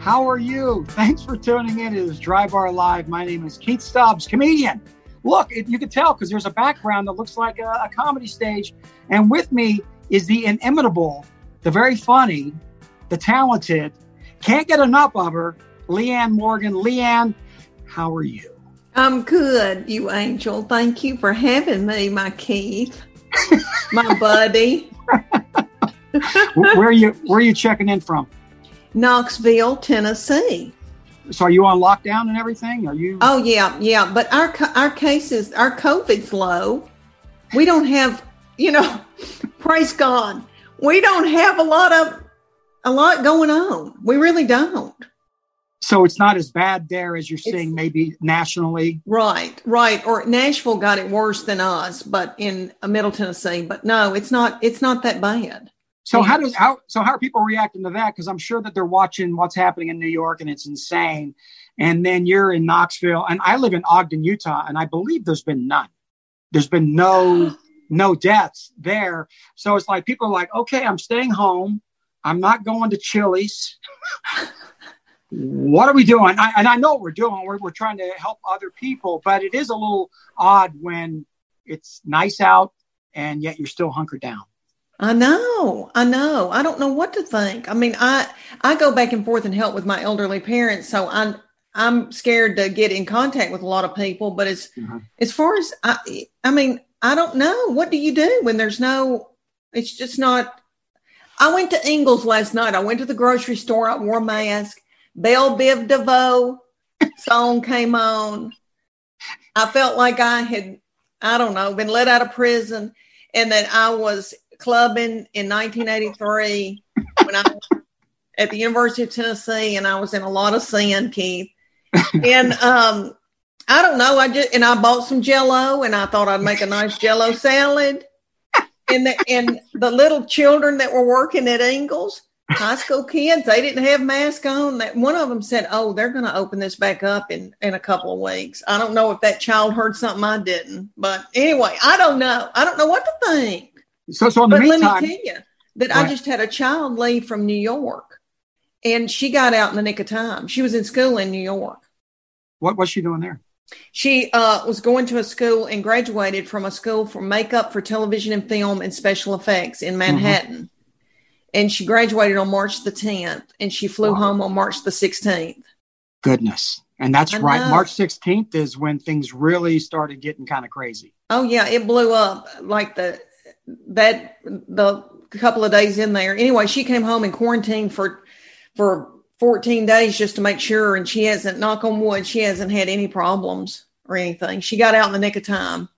how are you? Thanks for tuning in. It is Dry Bar Live. My name is Keith Stubbs, comedian. Look, it, you can tell because there's a background that looks like a, a comedy stage. And with me is the inimitable, the very funny, the talented, can't get enough of her, Leanne Morgan. Leanne, how are you? I'm good, you angel. Thank you for having me, my Keith, my buddy. where are you? Where are you checking in from? Knoxville, Tennessee. So, are you on lockdown and everything? Are you? Oh yeah, yeah. But our our cases, our COVID's low. We don't have, you know, praise God. We don't have a lot of a lot going on. We really don't. So it's not as bad there as you're seeing maybe nationally. Right, right. Or Nashville got it worse than us, but in uh, Middle Tennessee. But no, it's not. It's not that bad. So how does how so how are people reacting to that? Because I'm sure that they're watching what's happening in New York and it's insane. And then you're in Knoxville, and I live in Ogden, Utah, and I believe there's been none. There's been no no deaths there. So it's like people are like, okay, I'm staying home. I'm not going to Chili's. what are we doing? I, and I know what we're doing. We're, we're trying to help other people, but it is a little odd when it's nice out and yet you're still hunkered down. I know, I know. I don't know what to think. I mean, I I go back and forth and help with my elderly parents, so I'm I'm scared to get in contact with a lot of people. But as mm-hmm. as far as I, I mean, I don't know. What do you do when there's no? It's just not. I went to Ingles last night. I went to the grocery store. I wore a mask. Belle Biv DeVoe song came on. I felt like I had, I don't know, been let out of prison, and that I was clubbing in 1983 when I was at the University of Tennessee, and I was in a lot of sin, Keith. And um, I don't know. I just and I bought some Jello, and I thought I'd make a nice Jello salad. And the and the little children that were working at Ingles, high school kids, they didn't have masks on. That one of them said, "Oh, they're going to open this back up in in a couple of weeks." I don't know if that child heard something I didn't, but anyway, I don't know. I don't know what to think. So, so but meantime, let me tell you that I just had a child leave from New York, and she got out in the nick of time. She was in school in New York. What was she doing there? She uh, was going to a school and graduated from a school for makeup for television and film and special effects in mm-hmm. Manhattan. Mm-hmm. And she graduated on March the 10th, and she flew wow. home on March the 16th. Goodness. And that's right. March 16th is when things really started getting kind of crazy. Oh, yeah. It blew up like the that the couple of days in there. Anyway, she came home and quarantined for for 14 days just to make sure, and she hasn't, knock on wood, she hasn't had any problems or anything. She got out in the nick of time.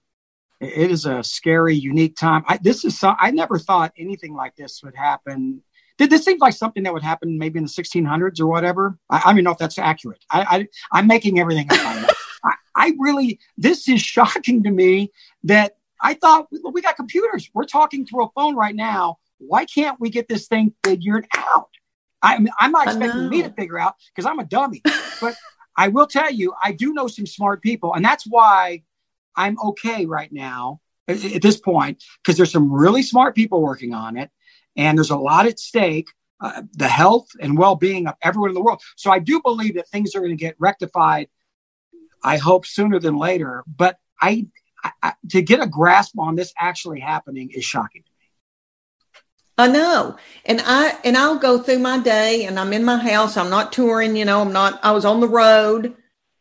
It is a scary, unique time. I, this is so, I never thought anything like this would happen. Did this seem like something that would happen maybe in the 1600s or whatever? I, I don't even know if that's accurate. I, I am making everything up. I, I really, this is shocking to me that I thought we got computers. We're talking through a phone right now. Why can't we get this thing figured out? I I'm not expecting me to figure out because I'm a dummy. but I will tell you, I do know some smart people, and that's why I'm okay right now at, at this point because there's some really smart people working on it, and there's a lot at stake. Uh, the health and well-being of everyone in the world. So I do believe that things are going to get rectified. I hope sooner than later. But I I, to get a grasp on this actually happening is shocking to me. I know. And I and I'll go through my day and I'm in my house. I'm not touring, you know, I'm not I was on the road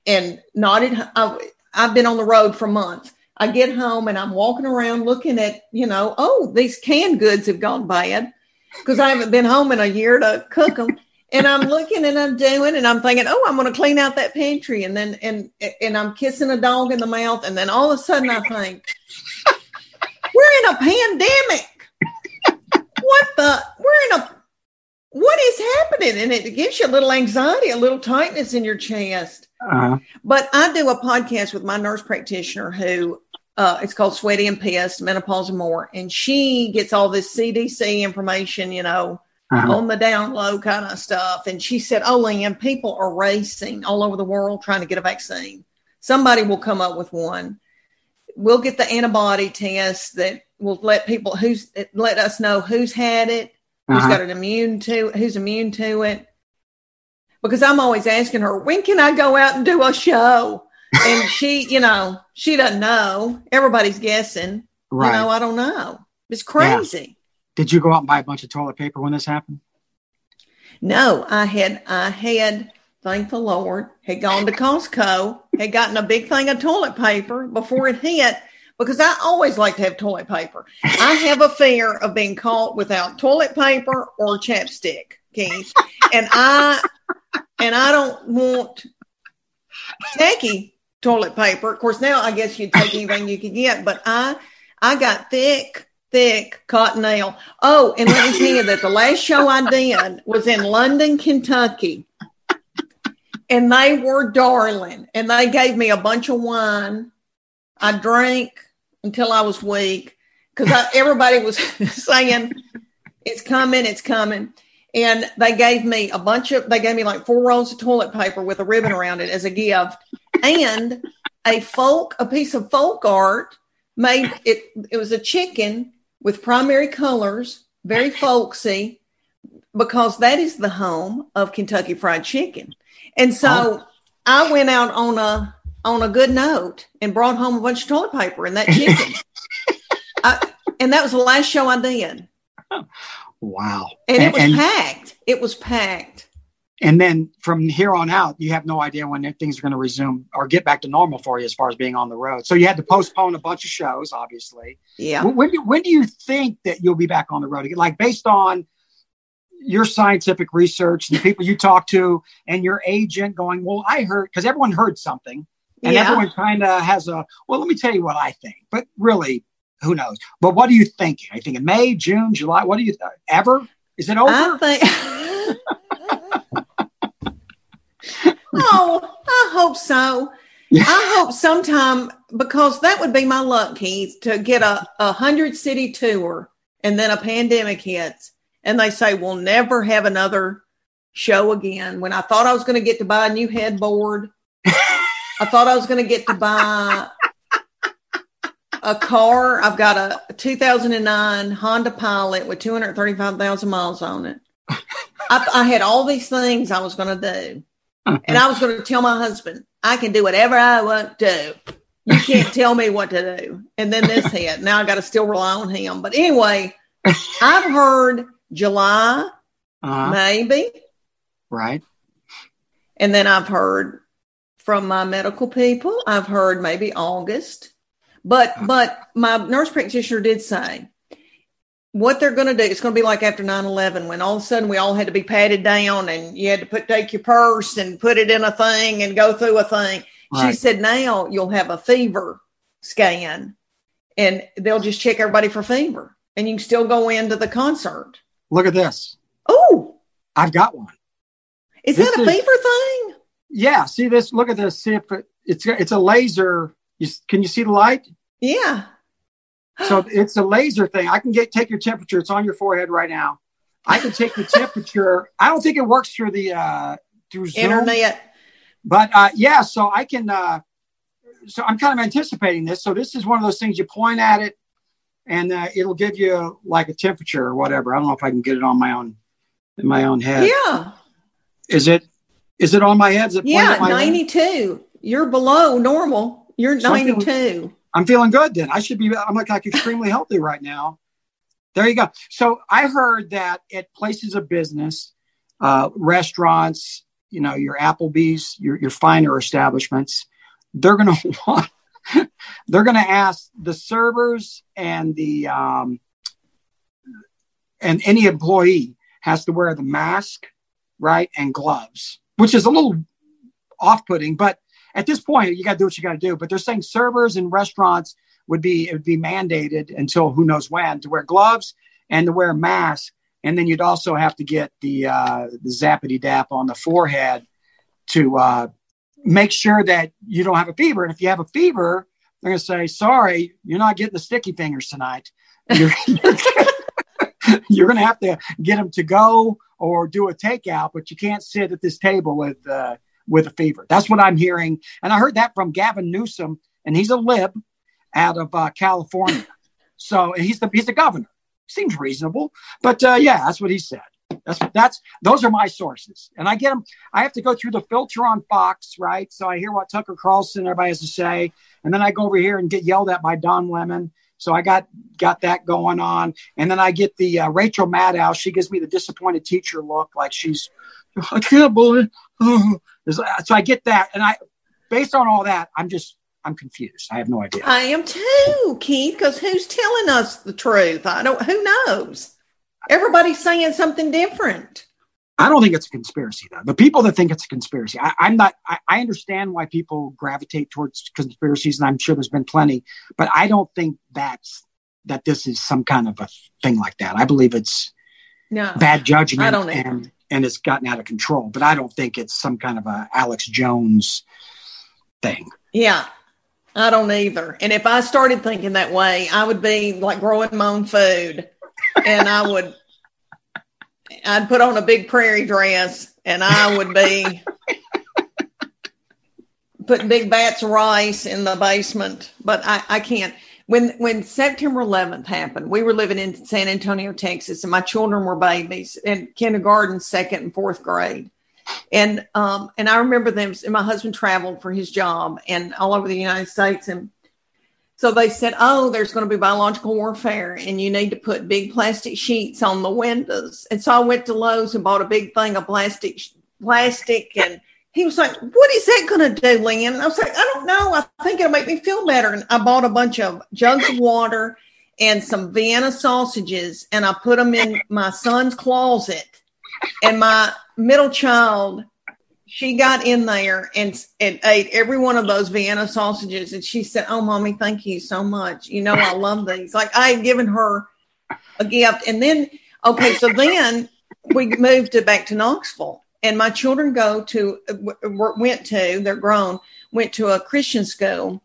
and nodded. I, I've been on the road for months. I get home and I'm walking around looking at, you know, oh, these canned goods have gone bad because I haven't been home in a year to cook them. and I'm looking and I'm doing and I'm thinking, oh, I'm going to clean out that pantry, and then and and I'm kissing a dog in the mouth, and then all of a sudden I think, we're in a pandemic. What the? We're in a. What is happening? And it gives you a little anxiety, a little tightness in your chest. Uh-huh. But I do a podcast with my nurse practitioner who uh, it's called Sweaty and Pissed, Menopause and More. And she gets all this CDC information, you know, uh-huh. on the down low kind of stuff. And she said, Oh, Lynn, people are racing all over the world trying to get a vaccine. Somebody will come up with one. We'll get the antibody test that will let people who's let us know who's had it, who's uh-huh. got an immune to who's immune to it because I'm always asking her, when can I go out and do a show? And she, you know, she doesn't know. Everybody's guessing. Right. You know, I don't know. It's crazy. Yeah. Did you go out and buy a bunch of toilet paper when this happened? No, I had, I had, thank the Lord, had gone to Costco, had gotten a big thing of toilet paper before it hit because I always like to have toilet paper. I have a fear of being caught without toilet paper or chapstick, Keith. And I and I don't want tacky toilet paper. Of course, now I guess you'd take anything you could get, but I I got thick, thick cotton cottonelle. Oh, and let me tell you that the last show I did was in London, Kentucky. And they were darling. And they gave me a bunch of wine. I drank until I was weak because everybody was saying, it's coming, it's coming and they gave me a bunch of they gave me like four rolls of toilet paper with a ribbon around it as a gift and a folk a piece of folk art made it it was a chicken with primary colors very folksy because that is the home of Kentucky fried chicken and so oh. I went out on a on a good note and brought home a bunch of toilet paper and that chicken I, and that was the last show I did Wow. And, and it was and, packed. It was packed. And then from here on out, you have no idea when things are going to resume or get back to normal for you as far as being on the road. So you had to postpone a bunch of shows, obviously. Yeah. When do, when do you think that you'll be back on the road again? Like based on your scientific research, the people you talk to, and your agent going, well, I heard, because everyone heard something. And yeah. everyone kind of has a, well, let me tell you what I think. But really, who knows? But what are you thinking? Are you thinking May, June, July? What do you think? Ever? Is it over? Oh, I hope so. I hope sometime because that would be my luck, Keith, to get a, a hundred city tour and then a pandemic hits and they say we'll never have another show again. When I thought I was going to get to buy a new headboard, I thought I was going to get to buy a car. I've got a 2009 Honda Pilot with 235,000 miles on it. I, I, had all these things I was going to do. And I was going to tell my husband, I can do whatever I want to. You can't tell me what to do. And then this hit. Now I got to still rely on him. But anyway, I've heard July, uh-huh. maybe. Right. And then I've heard from my medical people, I've heard maybe August. But but my nurse practitioner did say what they're going to do. It's going to be like after 9-11 when all of a sudden we all had to be patted down and you had to put take your purse and put it in a thing and go through a thing. Right. She said now you'll have a fever scan and they'll just check everybody for fever and you can still go into the concert. Look at this. Oh, I've got one. Is this that a is, fever thing? Yeah. See this? Look at this. See if it, it's it's a laser you, can you see the light? Yeah. So it's a laser thing. I can get take your temperature. It's on your forehead right now. I can take the temperature. I don't think it works through the uh, through Zoom, internet, but uh, yeah. So I can. Uh, so I'm kind of anticipating this. So this is one of those things you point at it, and uh, it'll give you like a temperature or whatever. I don't know if I can get it on my own in my own head. Yeah. Is it? Is it on my head? Is it yeah, 92. Head? You're below normal. You're 92. I'm feeling, I'm feeling good then. I should be, I'm like, like extremely healthy right now. There you go. So I heard that at places of business, uh, restaurants, you know, your Applebee's, your, your finer establishments, they're going to want, they're going to ask the servers and the, um, and any employee has to wear the mask, right, and gloves, which is a little off-putting. But at this point, you got to do what you got to do. But they're saying servers and restaurants would be it would be mandated until who knows when to wear gloves and to wear a mask, and then you'd also have to get the uh, the zappity dap on the forehead to uh, make sure that you don't have a fever. And if you have a fever, they're going to say, "Sorry, you're not getting the sticky fingers tonight." You're, you're, you're going to have to get them to go or do a takeout, but you can't sit at this table with uh, with a fever. That's what I'm hearing, and I heard that from Gavin Newsom, and he's a lib out of uh, California. So he's the he's the governor. Seems reasonable, but uh, yeah, that's what he said. That's that's those are my sources, and I get them. I have to go through the filter on Fox, right? So I hear what Tucker Carlson everybody has to say, and then I go over here and get yelled at by Don Lemon. So I got got that going on, and then I get the uh, Rachel Maddow. She gives me the disappointed teacher look, like she's I can't believe. Uh, so I get that, and I based on all that, I'm just I'm confused. I have no idea. I am too, Keith, because who's telling us the truth? I don't. Who knows? Everybody's saying something different. I don't think it's a conspiracy, though. The people that think it's a conspiracy, I, am not. I, I, understand why people gravitate towards conspiracies, and I'm sure there's been plenty, but I don't think that's that this is some kind of a thing like that. I believe it's no, bad judgment. I don't and and it's gotten out of control. But I don't think it's some kind of a Alex Jones thing. Yeah, I don't either. And if I started thinking that way, I would be like growing my own food and I would, I'd put on a big prairie dress and I would be putting big bats of rice in the basement. But I, I can't. When, when September 11th happened, we were living in San Antonio, Texas, and my children were babies in kindergarten, second, and fourth grade and um, and I remember them. And My husband traveled for his job and all over the United States, and so they said, "Oh, there's going to be biological warfare, and you need to put big plastic sheets on the windows." And so I went to Lowe's and bought a big thing of plastic, plastic, and he was like, "What is that going to do, Lynn?" And I was like, "I don't know. I think it'll make me feel better." And I bought a bunch of jugs of water and some Vienna sausages, and I put them in my son's closet. And my middle child, she got in there and, and ate every one of those Vienna sausages. And she said, Oh, mommy, thank you so much. You know, I love these. Like I had given her a gift. And then, okay, so then we moved to, back to Knoxville. And my children go to, went to, they're grown, went to a Christian school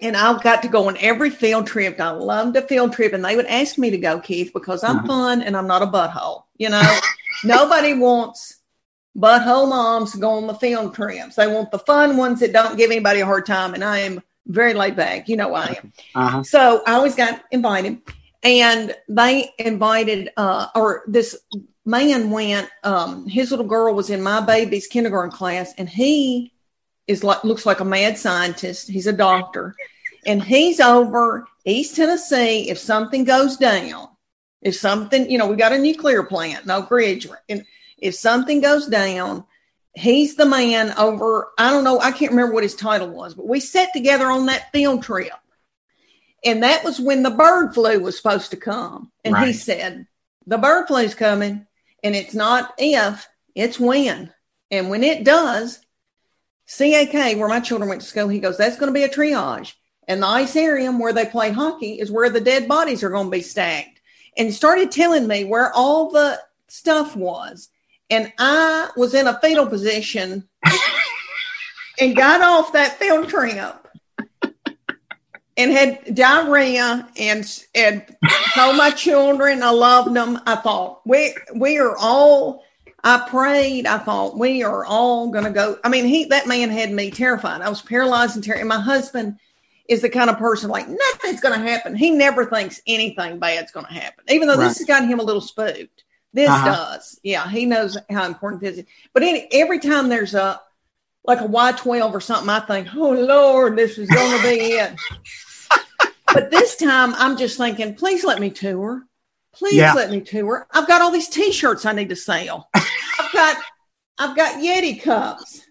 and I got to go on every field trip. I loved a field trip, and they would ask me to go, Keith, because I'm uh-huh. fun and I'm not a butthole. You know, nobody wants butthole moms go on the field trips. They want the fun ones that don't give anybody a hard time. And I am very laid back. You know, I am. Uh-huh. So I always got invited. And they invited, uh, or this man went, um, his little girl was in my baby's kindergarten class, and he is like, looks like a mad scientist. He's a doctor. And he's over East Tennessee. If something goes down, if something, you know, we got a nuclear plant, no bridge. And if something goes down, he's the man over, I don't know, I can't remember what his title was, but we sat together on that field trip. And that was when the bird flu was supposed to come. And right. he said, The bird flu's coming, and it's not if, it's when. And when it does, CAK, where my children went to school, he goes, That's going to be a triage. And the icearium where they play hockey is where the dead bodies are going to be stacked. And started telling me where all the stuff was and I was in a fetal position and got off that field trip and had diarrhea and and told my children I loved them. I thought we we are all. I prayed. I thought we are all going to go. I mean, he that man had me terrified. I was paralyzed and terrified. And my husband is the kind of person like nothing's going to happen. He never thinks anything bad's going to happen, even though right. this has gotten him a little spooked. This uh-huh. does. Yeah, he knows how important this is. But any, every time there's a like a Y12 or something, I think, oh Lord, this is going to be it. but this time I'm just thinking, please let me tour. Please yeah. let me tour. I've got all these t-shirts I need to sell. I've got I've got Yeti cups.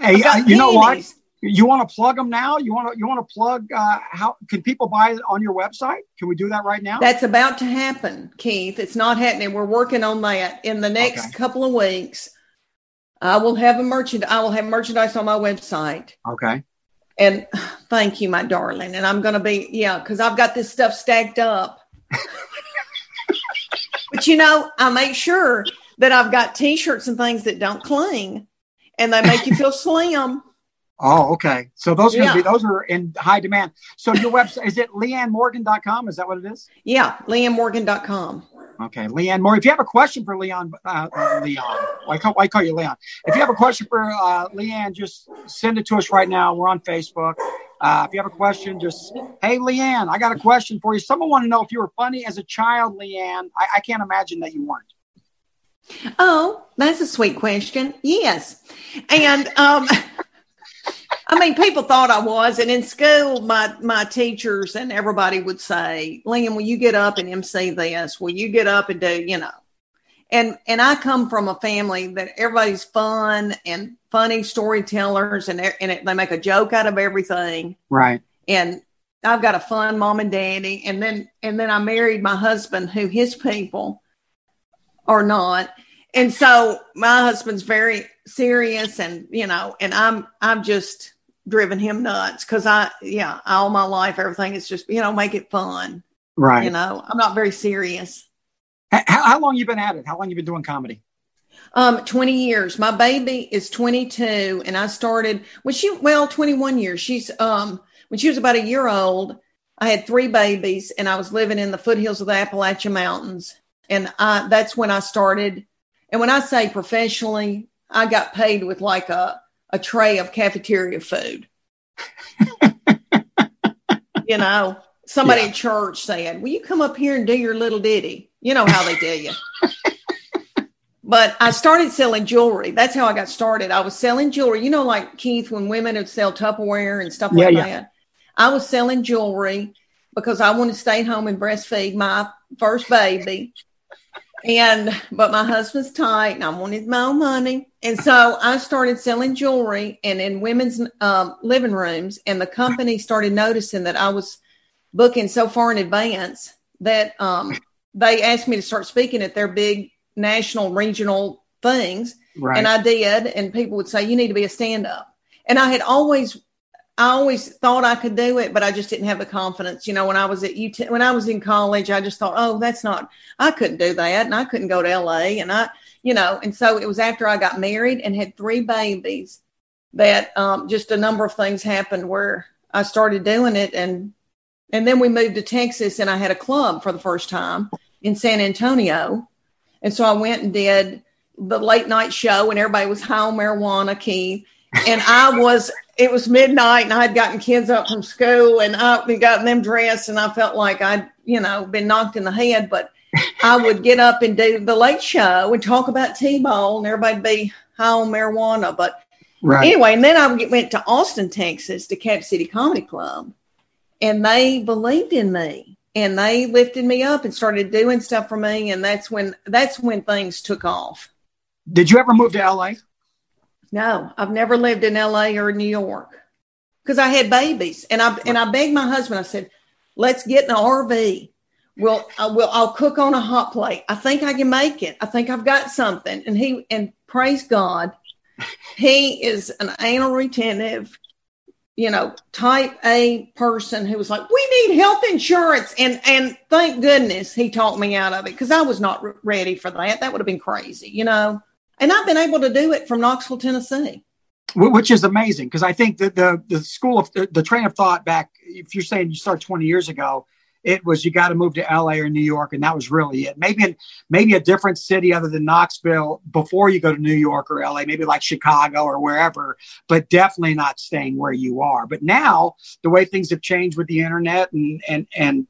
Hey, uh, you know what? You want to plug them now? You want to you want to plug uh, how can people buy it on your website? Can we do that right now? That's about to happen, Keith. It's not happening. We're working on that in the next okay. couple of weeks. I will have a merchant. I will have merchandise on my website. Okay. And thank you, my darling. And I'm going to be yeah, because I've got this stuff stacked up. but you know, I make sure that I've got T-shirts and things that don't cling, and they make you feel slim. Oh, okay. So those are yeah. be, those are in high demand. So your website is it leannemorgan.com? Is that what it is? Yeah, leannemorgan.com. Okay, Leanne Moore. If you have a question for Leon, uh, Leon, why call, why call you Leon? If you have a question for uh, Leanne, just send it to us right now. We're on Facebook. Uh, if you have a question, just hey, Leanne, I got a question for you. Someone want to know if you were funny as a child, Leanne. I, I can't imagine that you weren't. Oh, that's a sweet question. Yes, and um, I mean, people thought I was, and in school, my my teachers and everybody would say, "Leanne, will you get up and MC this? Will you get up and do you know?" And and I come from a family that everybody's fun and funny storytellers, and and it, they make a joke out of everything, right? And I've got a fun mom and daddy, and then and then I married my husband, who his people are not, and so my husband's very serious, and you know, and I'm I'm just driven him nuts because I, yeah, all my life, everything is just, you know, make it fun. Right. You know, I'm not very serious. How, how long you been at it? How long you been doing comedy? Um, 20 years. My baby is 22 and I started when she, well, 21 years. She's, um, when she was about a year old, I had three babies and I was living in the foothills of the Appalachian Mountains. And I, that's when I started. And when I say professionally, I got paid with like a, a tray of cafeteria food. you know, somebody yeah. at church said, Will you come up here and do your little ditty? You know how they do you. but I started selling jewelry. That's how I got started. I was selling jewelry. You know, like Keith, when women would sell Tupperware and stuff like yeah. that. I was selling jewelry because I wanted to stay home and breastfeed my first baby. And but my husband's tight and I wanted my own money. And so I started selling jewelry and in women's um, living rooms. And the company started noticing that I was booking so far in advance that um, they asked me to start speaking at their big national, regional things. Right. And I did. And people would say, You need to be a stand up. And I had always I always thought I could do it, but I just didn't have the confidence. You know, when I was at UT, when I was in college, I just thought, oh, that's not, I couldn't do that. And I couldn't go to LA. And I, you know, and so it was after I got married and had three babies that um, just a number of things happened where I started doing it. And, and then we moved to Texas and I had a club for the first time in San Antonio. And so I went and did the late night show and everybody was high on marijuana, Keith. And I was it was midnight and I'd gotten kids up from school and up and gotten them dressed and I felt like I'd, you know, been knocked in the head, but I would get up and do the late show and talk about T-ball and everybody'd be high on marijuana. But right. anyway, and then I went to Austin, Texas to Cap City Comedy Club and they believed in me and they lifted me up and started doing stuff for me. And that's when, that's when things took off. Did you ever move to LA? No, I've never lived in LA or New York because I had babies, and I and I begged my husband. I said, "Let's get an RV. Well, I will. I'll cook on a hot plate. I think I can make it. I think I've got something." And he and praise God, he is an anal retentive, you know, type A person who was like, "We need health insurance," and and thank goodness he talked me out of it because I was not ready for that. That would have been crazy, you know. And I've been able to do it from Knoxville, Tennessee. Which is amazing because I think that the, the school of the, the train of thought back, if you're saying you start 20 years ago, it was you got to move to LA or New York, and that was really it. Maybe maybe a different city other than Knoxville before you go to New York or LA, maybe like Chicago or wherever, but definitely not staying where you are. But now the way things have changed with the internet and and and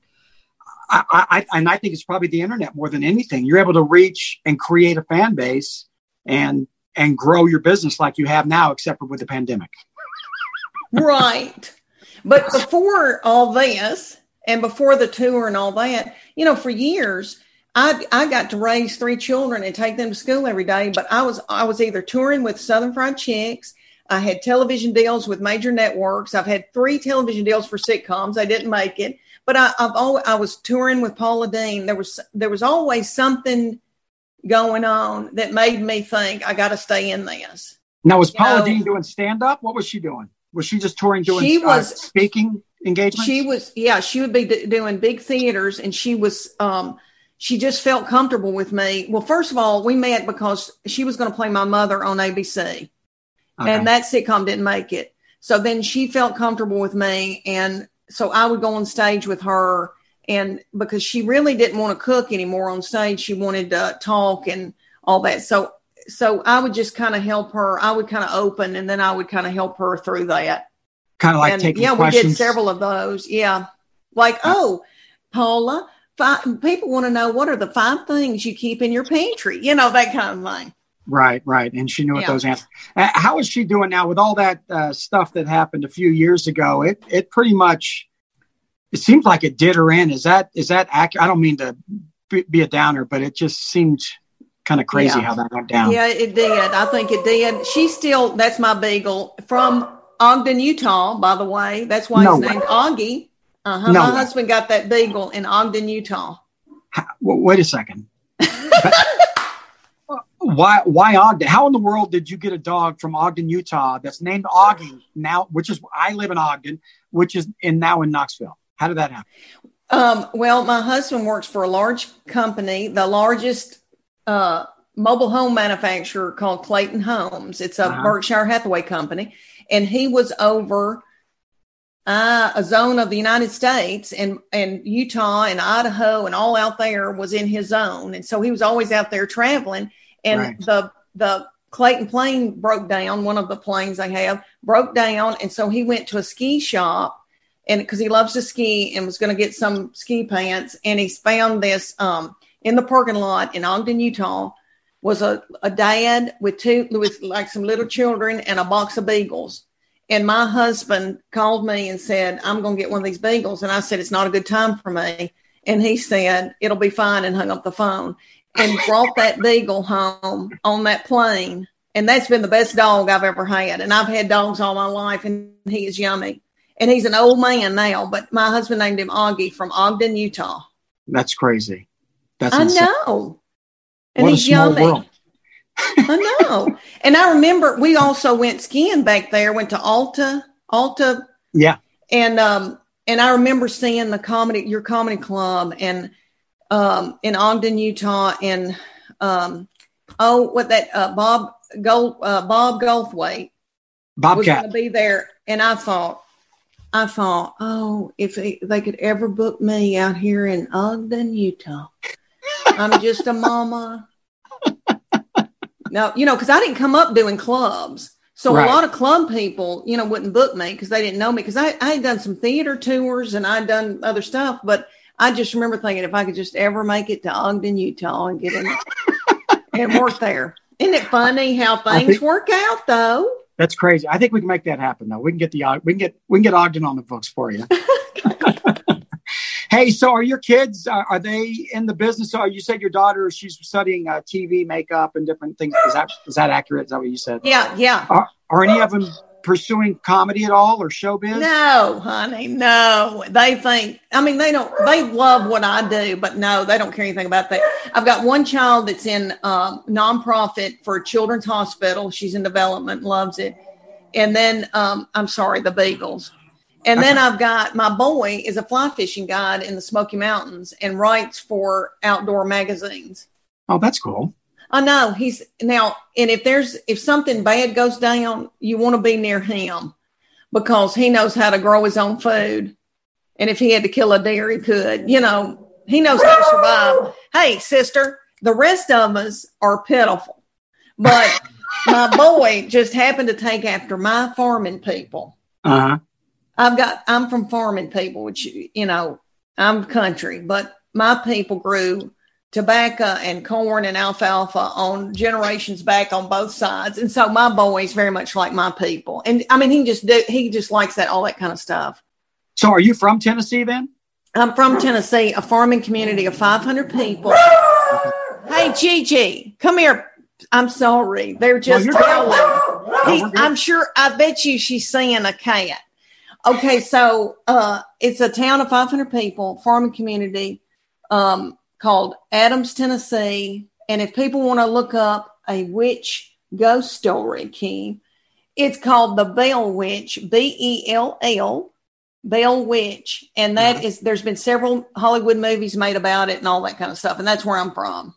I, I and I think it's probably the internet more than anything. You're able to reach and create a fan base and and grow your business like you have now, except for with the pandemic. right. But before all this, and before the tour and all that, you know, for years, I I got to raise three children and take them to school every day, but I was I was either touring with Southern Fried Chicks. I had television deals with major networks. I've had three television deals for sitcoms. I didn't make it, but I, I've always, I was touring with Paula Deen. There was there was always something going on that made me think I got to stay in this. Now, was Paula know, Deen doing stand up? What was she doing? Was she just touring doing she uh, was, uh, speaking engagements? She was, yeah, she would be d- doing big theaters and she was, um, she just felt comfortable with me. Well, first of all, we met because she was going to play my mother on ABC okay. and that sitcom didn't make it. So then she felt comfortable with me. And so I would go on stage with her and because she really didn't want to cook anymore on stage, she wanted to talk and all that. So, so I would just kind of help her. I would kind of open, and then I would kind of help her through that. Kind of like and, taking yeah, questions. we did several of those. Yeah, like oh, Paula, five, people want to know what are the five things you keep in your pantry. You know that kind of thing. Right, right, and she knew what yeah. those answers. How is she doing now with all that uh, stuff that happened a few years ago? It it pretty much it seems like it did her in. Is that is that accurate? I don't mean to be a downer, but it just seemed kind of crazy yeah. how that went down. Yeah, it did. I think it did. She's still that's my beagle from Ogden, Utah. By the way, that's why no he's way. named Augie. Uh-huh. No my way. husband got that beagle in Ogden, Utah. How, wait a second. why why Ogden? How in the world did you get a dog from Ogden, Utah that's named Augie now, which is I live in Ogden, which is in now in Knoxville? How did that happen? Um, well, my husband works for a large company, the largest uh, mobile home manufacturer called Clayton Homes. It's a uh-huh. Berkshire Hathaway company, and he was over uh, a zone of the United States, and and Utah and Idaho and all out there was in his zone, and so he was always out there traveling. And right. the the Clayton plane broke down. One of the planes they have broke down, and so he went to a ski shop and because he loves to ski and was going to get some ski pants and he found this um, in the parking lot in ogden utah was a, a dad with two with like some little children and a box of beagles. And my husband called me and said i'm going to get one of these beagles. And i said it's not a good time for me. And he said it'll be fine and hung up the phone and brought that beagle home on that plane. And that's been the best dog i've ever had. And i've had dogs all my life and he is yummy and he's an old man now. But my husband named him Augie from Ogden, Utah. That's crazy. That's I insane. know, and what he's yummy. I know, and I remember we also went skiing back there. Went to Alta, Alta. Yeah, and um, and I remember seeing the comedy, your comedy club, and um, in Ogden, Utah, and um, oh, what that uh, Bob Gold, uh, Bob Goldthwait Bobcat was to be there, and I thought, I thought, oh, if they, could ever book me out here in Ogden, Utah, I'm just a mama. no, you know, because I didn't come up doing clubs. So right. a lot of club people, you know, wouldn't book me because they didn't know me because I, I had done some theater tours and I'd done other stuff. But I just remember thinking if I could just ever make it to Ogden, Utah and get in and work there. Isn't it funny how things think, work out though? That's crazy. I think we can make that happen though. We can get the we can get we can get Ogden on the books for you. hey, so are your kids uh, are they in the business? Or you said your daughter she's studying uh, TV makeup and different things. Is that is that accurate? Is that what you said? Yeah, yeah. Are, are any of them pursuing comedy at all or showbiz? No, honey, no. They think, I mean, they don't, they love what I do, but no, they don't care anything about that. I've got one child that's in um, nonprofit for a children's hospital. She's in development, loves it. And then, um, I'm sorry, the Beagles. And then I've got my boy is a fly fishing guide in the Smoky Mountains and writes for outdoor magazines. Oh, that's cool. I know he's now, and if there's if something bad goes down, you want to be near him because he knows how to grow his own food. And if he had to kill a deer, he could. You know, he knows how to survive. Hey, sister, the rest of us are pitiful, but my boy just happened to take after my farming people. Uh huh. I've got I'm from farming people, which you know I'm country, but my people grew tobacco and corn and alfalfa on generations back on both sides. And so my boy's very much like my people. And I mean, he just do, he just likes that, all that kind of stuff. So are you from Tennessee then? I'm from Tennessee, a farming community of 500 people. Hey, Gigi, come here. I'm sorry. They're just you're telling. He- we're good. I'm sure. I bet you she's seeing a cat. Okay, so uh, it's a town of 500 people, farming community, um, called Adams, Tennessee. And if people want to look up a witch ghost story, King, it's called the Bell Witch, B E L L, Bell Witch, and that uh-huh. is. there's been several Hollywood movies made about it and all that kind of stuff, and that's where I'm from.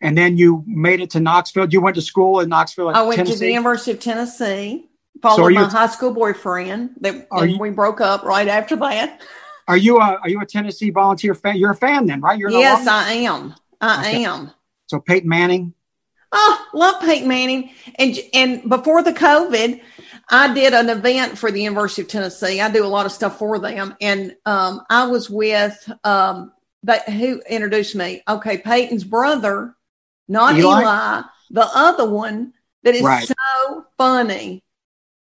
And then you made it to Knoxville. You went to school in Knoxville, I went to the University of Tennessee, So followed you- my high school boyfriend. That and you- we broke up right after that. Are you a Are you a Tennessee volunteer fan? You're a fan then, right? You're yes, alum? I am. I Okay. am. So Peyton Manning. Oh, love Peyton Manning. And and before the COVID, I did an event for the University of Tennessee. I do a lot of stuff for them, and um, I was with um, that who introduced me. Okay, Peyton's brother, not Eli? Eli, the other one that is Right. so funny.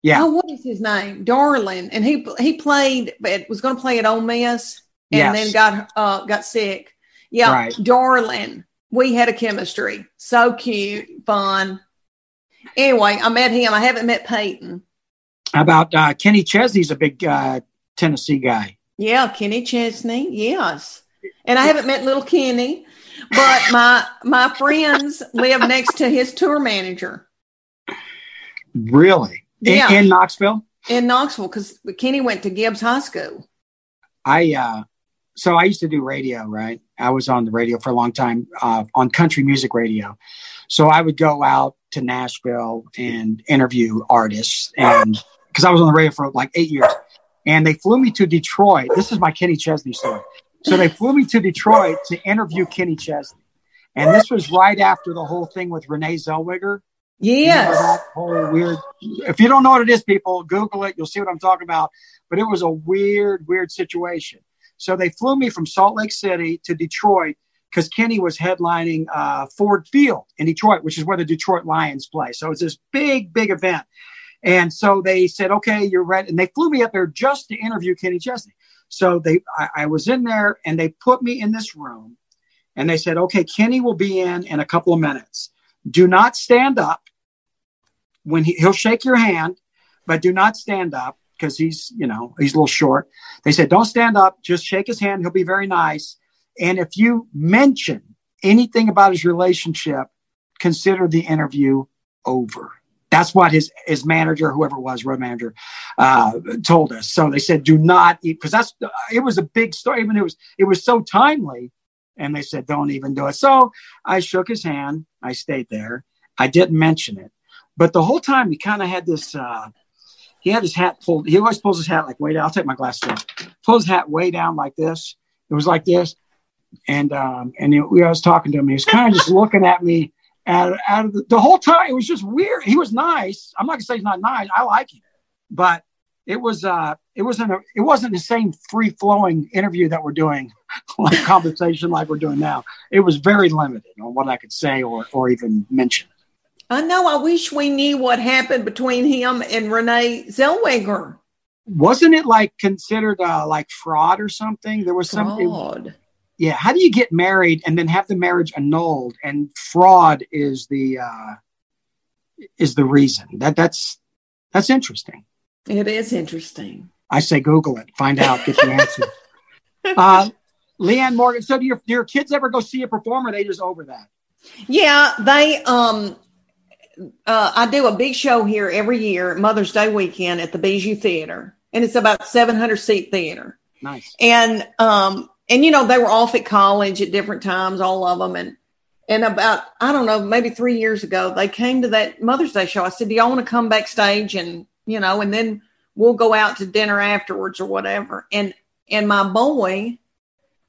Yeah. Oh, what is his name? Darlin. And he he played, but was going to play at Ole Miss, and Yes. then got uh got sick. Yeah, Right. Darlin. We had a chemistry. So cute, fun. Anyway, I met him. I haven't met Peyton. How about uh, Kenny Chesney's a big uh, Tennessee guy. Yeah, Kenny Chesney. Yes, and I haven't met little Kenny, but my my friends live next to his tour manager Really? In, Yeah. in Knoxville. in Knoxville because Kenny went to Gibbs High School. I uh, so I used to do radio, right? I was on the radio for a long time uh, on country music radio. So I would go out to Nashville and interview artists, and because I was on the radio for like eight years, and they flew me to Detroit. This is my Kenny Chesney story. So they flew me to Detroit to interview Kenny Chesney, and this was right after the whole thing with Renee Zellweger. You know, weird. If you don't know what it is, people Google it. You'll see what I'm talking about. But it was a weird, weird situation. So they flew me from Salt Lake City to Detroit because Kenny was headlining uh, Ford Field in Detroit, which is where the Detroit Lions play. So it's this big, big event. And so they said, "Okay, you're ready." And they flew me up there just to interview Kenny Chesney. So they, I, I was in there, and they put me in this room, and they said, "Okay, Kenny will be in in a couple of minutes. Do not stand up." when he, he'll shake your hand, but do not stand up because he's, you know, he's a little short. They said, don't stand up, just shake his hand. He'll be very nice. And if you mention anything about his relationship, consider the interview over. That's what his his manager, whoever it was, road manager, uh, told us. So they said, do not eat because that's it was a big story. Even it was it was so timely, and they said, don't even do it. So I shook his hand. I stayed there. I didn't mention it. But the whole time he kind of had this. Uh, he had his hat pulled. He always pulls his hat like way down. I'll take my glasses off. Pulls his hat way down like this. It was like this, and um, and he, I was talking to him. He was kind of just looking at me out, out of the, the whole time. It was just weird. He was nice. I'm not gonna say he's not nice. I like him, but it was uh, it wasn't a, it wasn't the same free flowing interview that we're doing, like conversation like we're doing now. It was very limited on what I could say or or even mention. I know. I wish we knew what happened between him and Renee Zellweger. wasn't it like considered uh, like fraud or something? There was something. God. Yeah. How do you get married and then have the marriage annulled? And fraud is the uh, is the reason. That that's that's interesting. It is interesting. I say Google it, find out, get the answer. uh, Leanne Morgan. So do your do your kids ever go see a performer? They just over that. Yeah, they um uh I do a big show here every year, Mother's Day weekend at the Bijou Theater. And it's about 700 seat theater. Nice. And um and you know they were off at college at different times all of them and and about I don't know, maybe 3 years ago they came to that Mother's Day show. I said, "Do y'all want to come backstage and, you know, and then we'll go out to dinner afterwards or whatever." And and my boy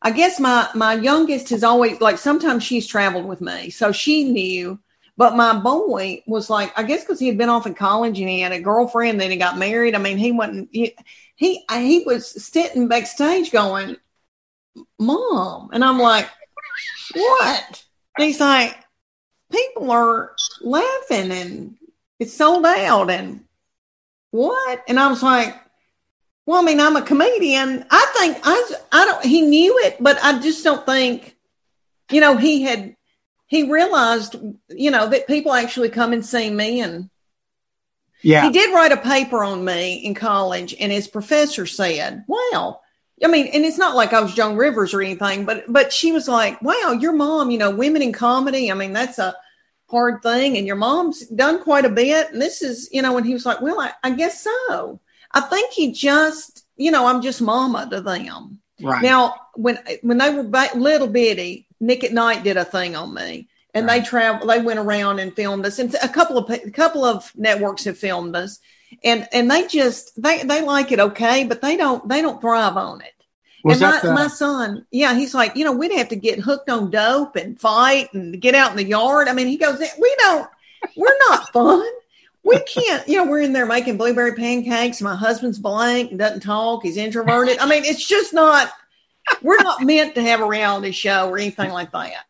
I guess my my youngest has always like sometimes she's traveled with me, so she knew. But my boy was like, I guess because he had been off in college and he had a girlfriend, then he got married. I mean, he wasn't he he, he was sitting backstage going, "Mom," and I'm like, "What?" And he's like, "People are laughing and it's sold out and what?" And I was like, well, I mean, I'm a comedian. I think I, I don't, he knew it, but I just don't think, you know, he had, he realized, you know, that people actually come and see me and Yeah. he did write a paper on me in college and his professor said, Wow. I mean, and it's not like I was Joan Rivers or anything, but but she was like, Wow, your mom, you know, women in comedy, I mean, that's a hard thing. And your mom's done quite a bit. And this is, you know, and he was like, Well, I, I guess so. I think he just, you know, I'm just mama to them. Right. Now, when when they were little bitty, Nick at Nite did a thing on me, and they travel. They went around and filmed us, and a couple of a couple of networks have filmed us, and and they just they they like it okay, but they don't they don't thrive on it. Was and my, the, my son, yeah, he's like, you know, we'd have to get hooked on dope and fight and get out in the yard. I mean, he goes, we don't, we're not fun. We can't, you know, we're in there making blueberry pancakes. My husband's blank and doesn't talk. He's introverted. I mean, it's just not, we're not meant to have a reality show or anything like that.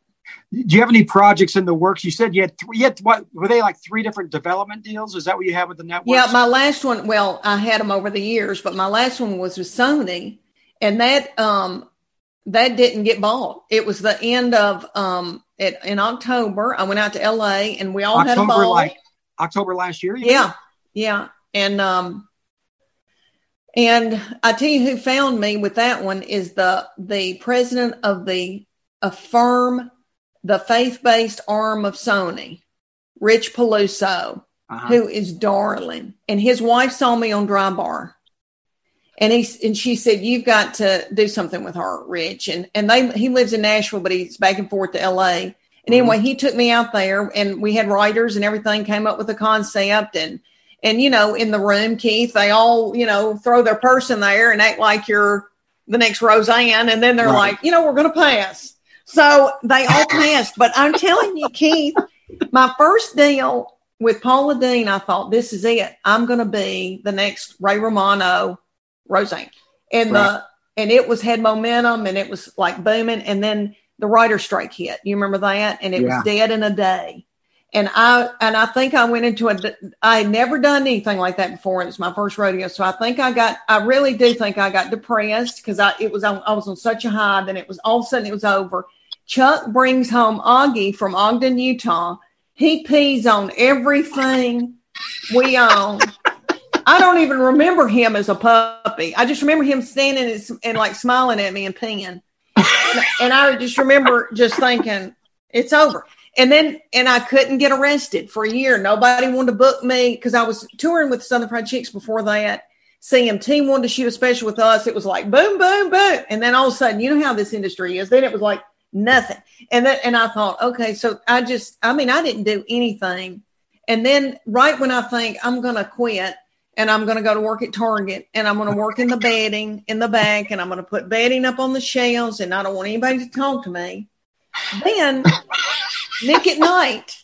do you have any projects in the works? You said you had three, you had what, were they like three different development deals? Is that what you have with the network? Yeah, my last one, well, I had them over the years, but my last one was with Sony and that um that didn't get bought. It was the end of um it, in October. I went out to LA and we all had a October, ball. like October last year? yeah, yeah. And um and I tell you who found me with that one is the the president of the affirm the faith-based arm of Sony, Rich Peluso Uh-huh. who is darling. And his wife saw me on Dry Bar. And he and she said, You've got to do something with her, Rich. And and they he lives in Nashville, but he's back and forth to LA. And mm-hmm. anyway, he took me out there and we had writers and everything, came up with a concept and and you know, in the room, Keith, they all, you know, throw their purse in there and act like you're the next Roseanne, and then they're Right. like, you know, we're gonna pass. So they all passed. But I'm telling you, Keith, my first deal with Paula Dean, I thought this is it. I'm going to be the next Ray Romano, Roseanne, and uh, Right. the and it was had momentum and it was like booming. And then the writer strike hit. You remember that? And it Yeah. was dead in a day. And I and I think I went into a. I had never done anything like that before, and it's my first rodeo. So I think I got. I really do think I got depressed because I it was on, I was on such a high. Then it was all of a sudden it was over. Chuck brings home Augie from Ogden, Utah. He pees on everything we own. I don't even remember him as a puppy. I just remember him standing and, and like smiling at me and peeing. And, and I just remember just thinking, it's over. And then, and I couldn't get arrested for a year. Nobody wanted to book me because I was touring with the Southern Fried Chicks before that. CMT wanted to shoot a special with us. It was like boom, boom, boom. And then all of a sudden, you know how this industry is. Then it was like nothing. And then, and I thought, okay, so I just, I mean, I didn't do anything. And then right when I think I'm going to quit and I'm going to go to work at Target and I'm going to work in the bedding in the back and I'm going to put bedding up on the shelves and I don't want anybody to talk to me. Then Nick at Nite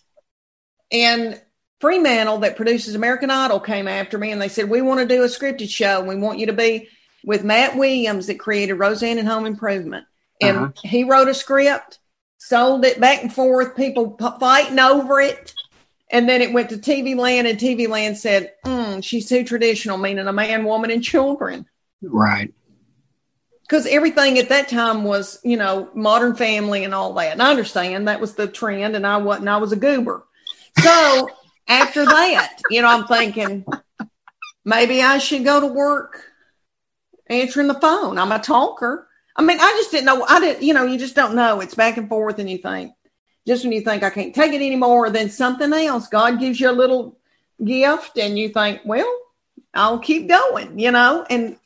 and Fremantle that produces American Idol came after me and they said, We want to do a scripted show. We want you to be with Matt Williams that created Roseanne and Home Improvement. And Uh-huh. he wrote a script, sold it back and forth, people p- fighting over it. And then it went to TV Land, and TV Land said, mm, She's too traditional, meaning a man, woman, and children. Right. Because everything at that time was, you know, modern family and all that. And I understand that was the trend, and I wasn't, I was a goober. So after that, you know, I'm thinking maybe I should go to work answering the phone. I'm a talker. I mean, I just didn't know. I didn't, you know, you just don't know. It's back and forth, and you think, just when you think I can't take it anymore, then something else. God gives you a little gift, and you think, well, I'll keep going, you know, and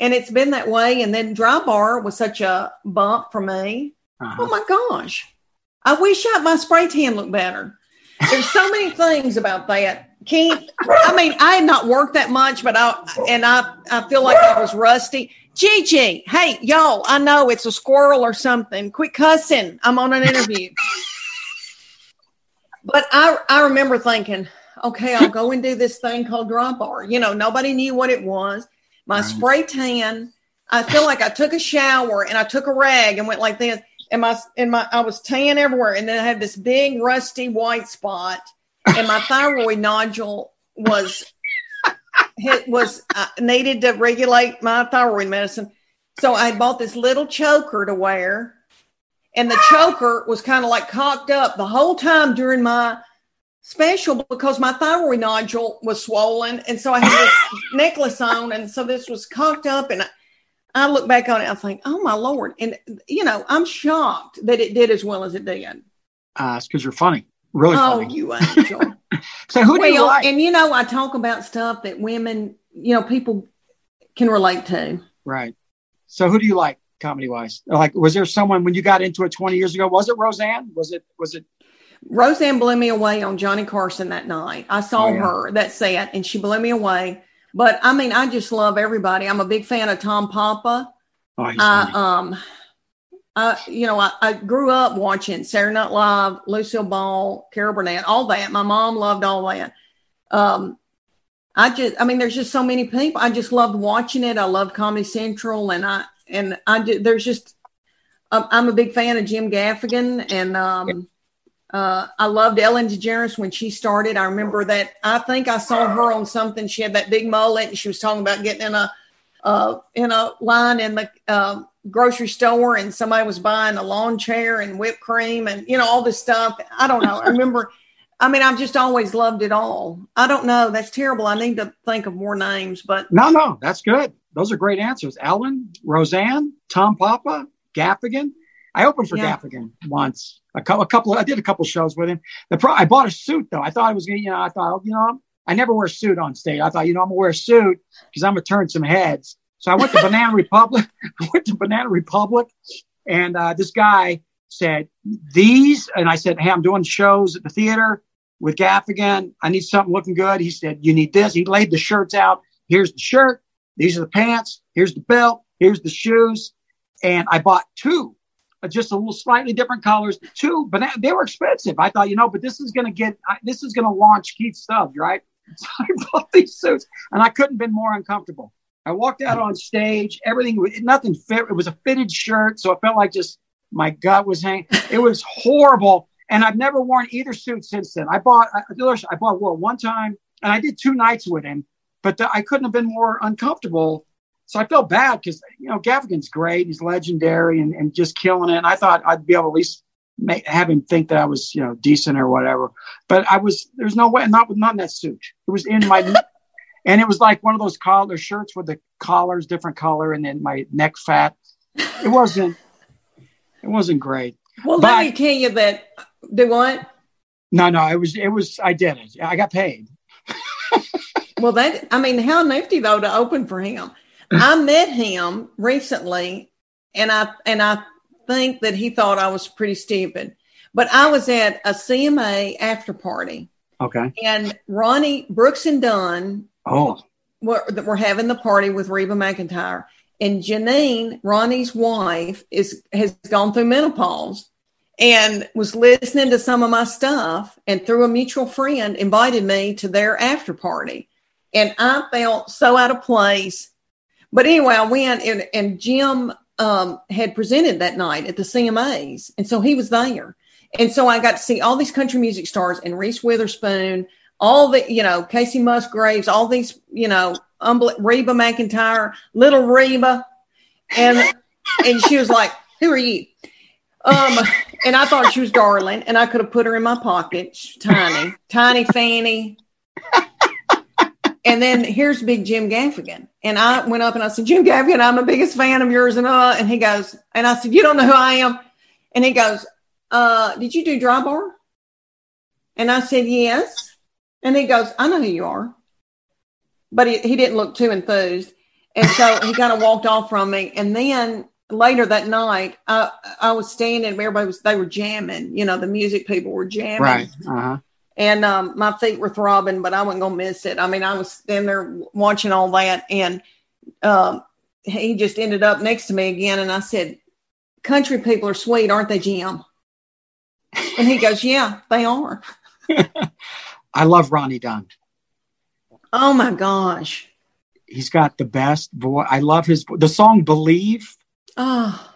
and it's been that way. And then Dry Bar was such a bump for me. Uh-huh. Oh my gosh, I wish I, had my spray tan looked better. There's so many things about that. Keith, I mean, I had not worked that much, but I and I I feel like I was rusty. Gigi, hey y'all, I know it's a squirrel or something. Quit cussing. I'm on an interview. But I I remember thinking, okay, I'll go and do this thing called Dry Bar. You know, nobody knew what it was. My Right. spray tan. I feel like I took a shower and I took a rag and went like this. And my and my I was tan everywhere. And then I had this big rusty white spot. And my thyroid nodule was it was uh, needed to regulate my thyroid medicine. So I bought this little choker to wear. And the choker was kind of like cocked up the whole time during my special because my thyroid nodule was swollen, and so I had this necklace on, and so this was cocked up, and I, I look back on it, I think, oh my lord, and you know, I'm shocked that it did as well as it did. Uh, it's because you're funny, really oh, funny. you angel. so who do you like? and you know, I talk about stuff that women, you know, people can relate to. right. So who do you like, comedy wise? Like, was there someone when you got into it 20 years ago? Was it Roseanne? Was it? Was it? Roseanne blew me away on Johnny Carson that night. I saw Oh, yeah. her that set, and she blew me away. But I mean, I just love everybody. I'm a big fan of Tom Papa. Oh, I funny. um, I you know, I, I grew up watching Saturday Night Live, Lucille Ball, Carol Burnett, all that. My mom loved all that. Um, I just, I mean, there's just so many people. I just loved watching it. I loved Comedy Central, and I and I did. There's just, um, I'm a big fan of Jim Gaffigan, and um, uh, I loved Ellen DeGeneres when she started. I remember that. I think I saw her on something. She had that big mullet, and she was talking about getting in a uh, in a line in the uh, grocery store, and somebody was buying a lawn chair and whipped cream, and you know all this stuff. I don't know. I remember. I mean, I've just always loved it all. I don't know. That's terrible. I need to think of more names, but No, no, that's good. Those are great answers. Ellen, Roseanne, Tom Papa, Gaffigan. I opened for Yeah. Gaffigan once. A, cou- a couple. I did a couple shows with him. The pro- I bought a suit though. I thought I was gonna. You know, I thought you know I never wear a suit on stage. I thought you know I'm gonna wear a suit because I'm gonna turn some heads. So I went to Banana Republic. I went to Banana Republic, and uh, this guy said these, and I said, "Hey, I'm doing shows at the theater with Gaffigan. I need something looking good." He said, "You need this." He laid the shirts out. Here's the shirt. These are the pants. Here's the belt. Here's the shoes. And I bought two, uh, just a little slightly different colors. Two, but they were expensive. I thought, you know, but this is going to get, this is going to launch Keith Stubbs, right? So I bought these suits and I couldn't have been more uncomfortable. I walked out on stage. Everything, nothing fit. It was a fitted shirt. So it felt like just my gut was hanging. It was horrible. And I've never worn either suit since then. I bought, I, bought wore one time and I did two nights with him, but the, I couldn't have been more uncomfortable. So I felt bad because, you know, Gaffigan's great. He's legendary and, and just killing it. And I thought I'd be able to at least make, have him think that I was, you know, decent or whatever. But I was, there's no way, not with, not in that suit. It was in my, and it was like one of those collar shirts with the collars, different color, and then my neck fat. It wasn't, it wasn't great. well, But- let me tell you that. Do what? No, no, it was, it was, I did it. I got paid. Well, that I mean, how nifty though to open for him. I met him recently, and I and I think that he thought I was pretty stupid. But I was at a CMA after party, Okay. and Ronnie Brooks and Dunn Oh, were, that were having the party with Reba McEntire, and Janine, Ronnie's wife, is has gone through menopause. And was listening to some of my stuff, and through a mutual friend, invited me to their after party and I felt so out of place. But anyway, I went and, and Jim um, had presented that night at the CMAs, and so he was there, and so I got to see all these country music stars and Reese Witherspoon, all the you know Kacey Musgraves, all these you know Reba McEntire, little Reba, and and she was like, "Who are you?" Um, and I thought she was darling, and I could have put her in my pocket, She's tiny, tiny Fanny. And then here's Big Jim Gaffigan. And I went up and I said, Jim Gaffigan, I'm the biggest fan of yours. And uh, and he goes, and I said, You don't know who I am? And he goes, uh, did you do dry bar? And I said, Yes. And he goes, I know who you are. But he, he didn't look too enthused. And so he kind of walked off from me. And then later that night, I, I was standing, everybody was, they were jamming, you know, the music people were jamming right. Uh huh. And um, my feet were throbbing, but I wasn't gonna miss it. I mean, I was standing there watching all that, and um, he just ended up next to me again, and I said, "Country people are sweet, aren't they, Jim?" And he goes, "Yeah, they are." I love Ronnie Dunn. Oh my gosh! He's got the best voice. I love his the song "Believe." Oh,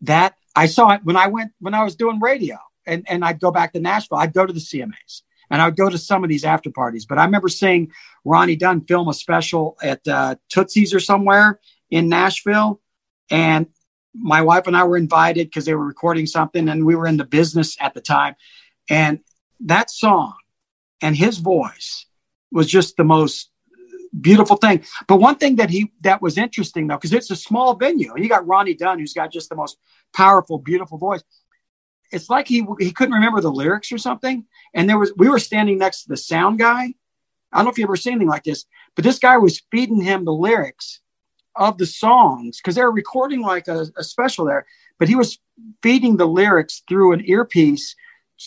That I saw it when I went when I was doing radio, and and I'd go back to Nashville. I'd go to the CMAs, and I would go to some of these after parties. But I remember seeing Ronnie Dunn film a special at uh, Tootsie's or somewhere in Nashville, and my wife and I were invited because they were recording something, and we were in the business at the time. And that song and his voice was just the most beautiful thing. But one thing that he that was interesting though, because it's a small venue, and you got Ronnie Dunn, who's got just the most powerful, beautiful voice. It's like he he couldn't remember the lyrics or something. And there was we were standing next to the sound guy. I don't know if you ever seen anything like this, but this guy was feeding him the lyrics of the songs because they were recording like a, a special there. But he was feeding the lyrics through an earpiece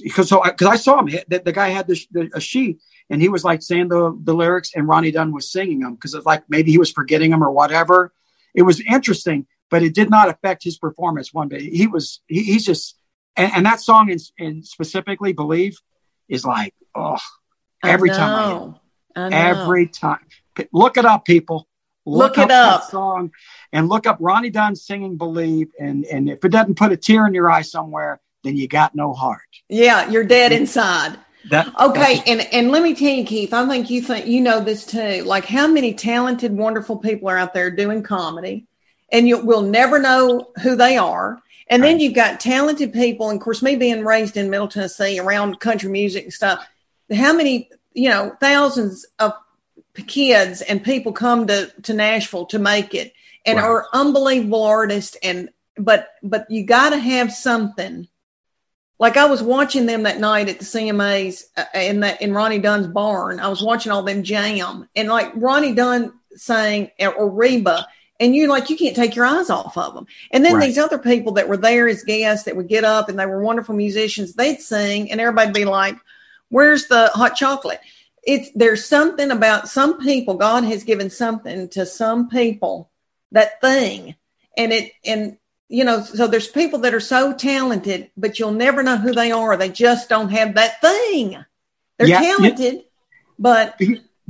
because so because I, I, saw him the, the guy had the, the, a sheet and he was like saying the the lyrics and Ronnie Dunn was singing them because it's like maybe he was forgetting them or whatever. It was interesting, but it did not affect his performance one bit. He was he, he's just and, and, that song in, in specifically believe is like oh every I time I, I every time look it up people look, look it up, up. song and look up Ronnie Dunn singing believe and and if it doesn't put a tear in your eye somewhere then you got no heart. Yeah, you're dead inside. That, okay, and and let me tell you, Keith, I think you think you know this too. Like how many talented, wonderful people are out there doing comedy, and you will never know who they are. And right. then you've got talented people, and of course, me being raised in Middle Tennessee around country music and stuff. How many, you know, thousands of kids and people come to to Nashville to make it, and right. are unbelievable artists. And but but you got to have something like I was watching them that night at the CMAs uh, in that in Ronnie Dunn's barn. I was watching all them jam and like Ronnie Dunn sang or Reba, and you like you can't take your eyes off of them. And then right. these other people that were there as guests that would get up and they were wonderful musicians. They'd sing, and everybody'd be like, "Where's the hot chocolate?" It's there's something about some people. God has given something to some people that thing, and it and you know, so there's people that are so talented, but you'll never know who they are. They just don't have that thing. They're yeah, talented, yeah. but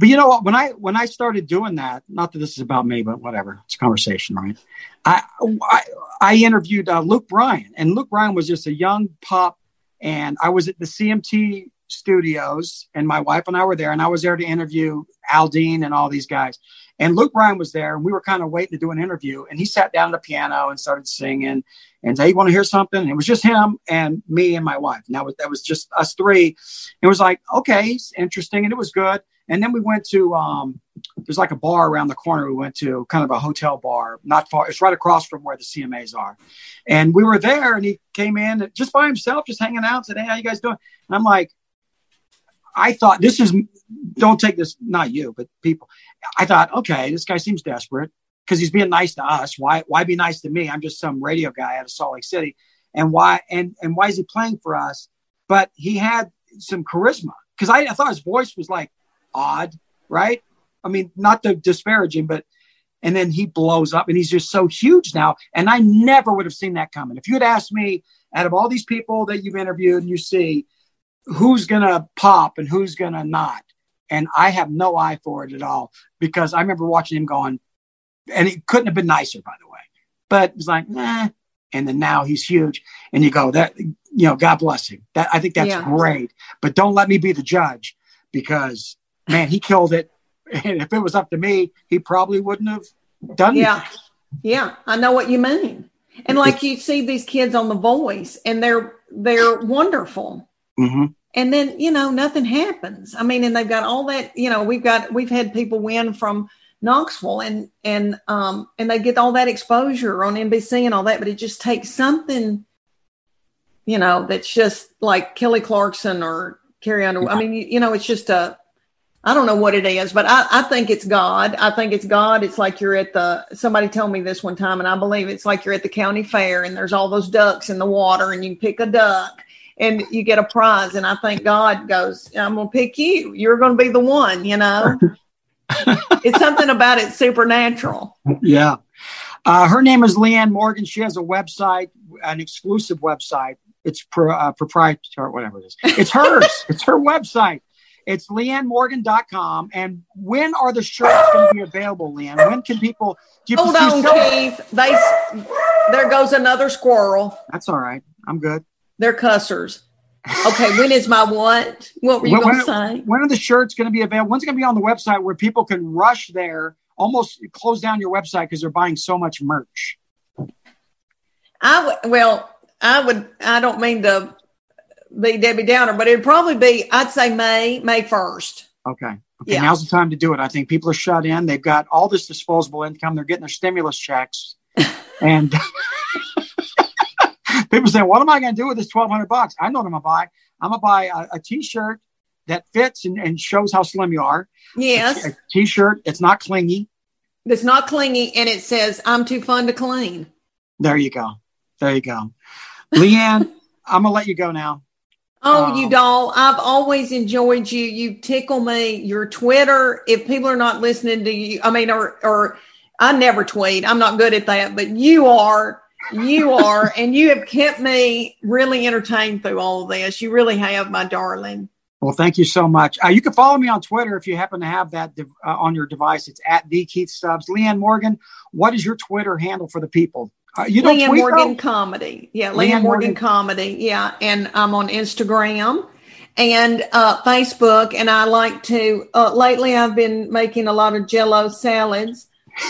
but you know what? When I when I started doing that, not that this is about me, but whatever, it's a conversation, right? I I, I interviewed uh, Luke Bryan, and Luke Bryan was just a young pop, and I was at the CMT studios, and my wife and I were there, and I was there to interview Al Dean and all these guys. And Luke Bryan was there, and we were kind of waiting to do an interview. And he sat down at the piano and started singing and said, "You want to hear something?" And it was just him and me and my wife. And that was that was just us three. It was like, okay, interesting, and it was good. And then we went to um, there's like a bar around the corner. We went to kind of a hotel bar, not far. It's right across from where the CMAs are. And we were there, and he came in just by himself, just hanging out. Said, "Hey, how you guys doing?" And I'm like, I thought this is don't take this not you but people. I thought okay, this guy seems desperate because he's being nice to us. Why why be nice to me? I'm just some radio guy out of Salt Lake City, and why and and why is he playing for us? But he had some charisma because I, I thought his voice was like odd, right? I mean, not to disparage him, but and then he blows up and he's just so huge now. And I never would have seen that coming. If you had asked me, out of all these people that you've interviewed and you see, who's going to pop and who's going to not. And I have no eye for it at all because I remember watching him going, and it couldn't have been nicer, by the way. But it was like, nah. And then now he's huge. And you go, that, you know, God bless him. That I think that's yeah. great. But don't let me be the judge because, man, he killed it. And if it was up to me, he probably wouldn't have done it. yeah. That. Yeah, I know what you mean. And like you see these kids on The Voice, and they're they're wonderful. Mm-hmm. And then, you know, nothing happens. I mean, and they've got all that, you know, we've got, we've had people win from Knoxville and, and, um, and they get all that exposure on NBC and all that, but it just takes something, you know, that's just like Kelly Clarkson or Carrie Underwood. Yeah. I mean, you, you know, it's just a, I don't know what it is, but I, I think it's God. I think it's God. It's like you're at the, somebody told me this one time, and I believe it's like you're at the county fair and there's all those ducks in the water and you pick a duck and you get a prize. And I think God goes, I'm going to pick you. You're going to be the one, you know? it's something about it supernatural. Yeah. Uh, her name is Leanne Morgan. She has a website, an exclusive website. It's pro, uh, proprietary, whatever it is. It's hers. it's her website. It's leannemorgan.com. And when are the shirts going to be available, Leanne? When can people? Do Hold on, Keith. They, there goes another squirrel. That's all right. I'm good. They're cussers. Okay, when is my what? What were you going to say? When are the shirts going to be available? When's it going to be on the website where people can rush there, almost close down your website because they're buying so much merch? I well, I would, I don't mean to be Debbie Downer, but it'd probably be, I'd say May, May 1st. Okay. Okay. Yeah. Now's the time to do it. I think people are shut in. They've got all this disposable income. They're getting their stimulus checks. and people say, what am I going to do with this 1200 bucks? I know what I'm going to buy. I'm going to buy a, a t-shirt that fits and, and shows how slim you are. Yes. A t-shirt. It's not clingy. It's not clingy and it says, I'm too fun to clean. There you go. There you go. Leanne, I'm going to let you go now. Oh, Um, you doll. I've always enjoyed you. You tickle me. Your Twitter, if people are not listening to you, I mean, or, or I never tweet. I'm not good at that, but you are, you are, and you have kept me really entertained through all of this. You really have, my darling. Well, thank you so much. Uh, you can follow me on Twitter if you happen to have that dev- uh, on your device. It's at the Keith Stubbs. Leanne Morgan, what is your Twitter handle for the people? Uh, you don't Leanne Morgan comedy. Yeah, Leanne Leanne, Morgan, Morgan. comedy. Yeah, and I'm on Instagram and uh, Facebook, and I like to. Uh, lately, I've been making a lot of Jello salads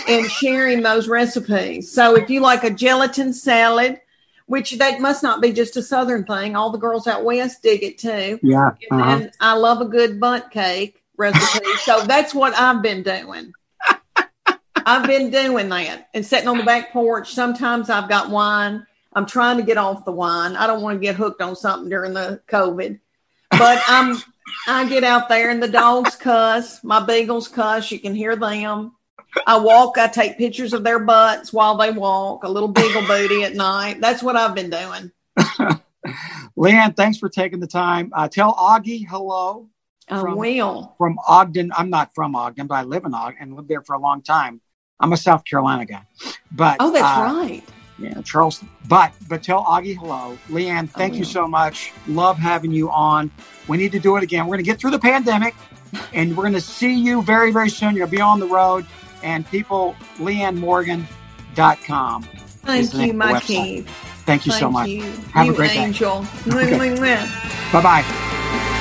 and sharing those recipes. So if you like a gelatin salad, which that must not be just a Southern thing, all the girls out west dig it too. Yeah. And uh-huh. then I love a good Bundt cake recipe. so that's what I've been doing. I've been doing that and sitting on the back porch. Sometimes I've got wine. I'm trying to get off the wine. I don't want to get hooked on something during the COVID. But I'm I get out there and the dogs cuss, my beagles cuss, you can hear them. I walk, I take pictures of their butts while they walk, a little beagle booty at night. That's what I've been doing. Leanne, thanks for taking the time. Uh, tell Augie hello I From- will. from Ogden. I'm not from Ogden, but I live in Ogden and lived there for a long time. I'm a South Carolina guy. But Oh, that's uh, right. Yeah, Charleston. But but tell Augie hello. Leanne, thank you will. so much. Love having you on. We need to do it again. We're gonna get through the pandemic and we're gonna see you very, very soon. You'll be on the road and people leannemorgan.com. Thank you, my. Keith. Thank you so much. you. Have a you great day. angel. Okay. Mwah, mwah. Bye bye.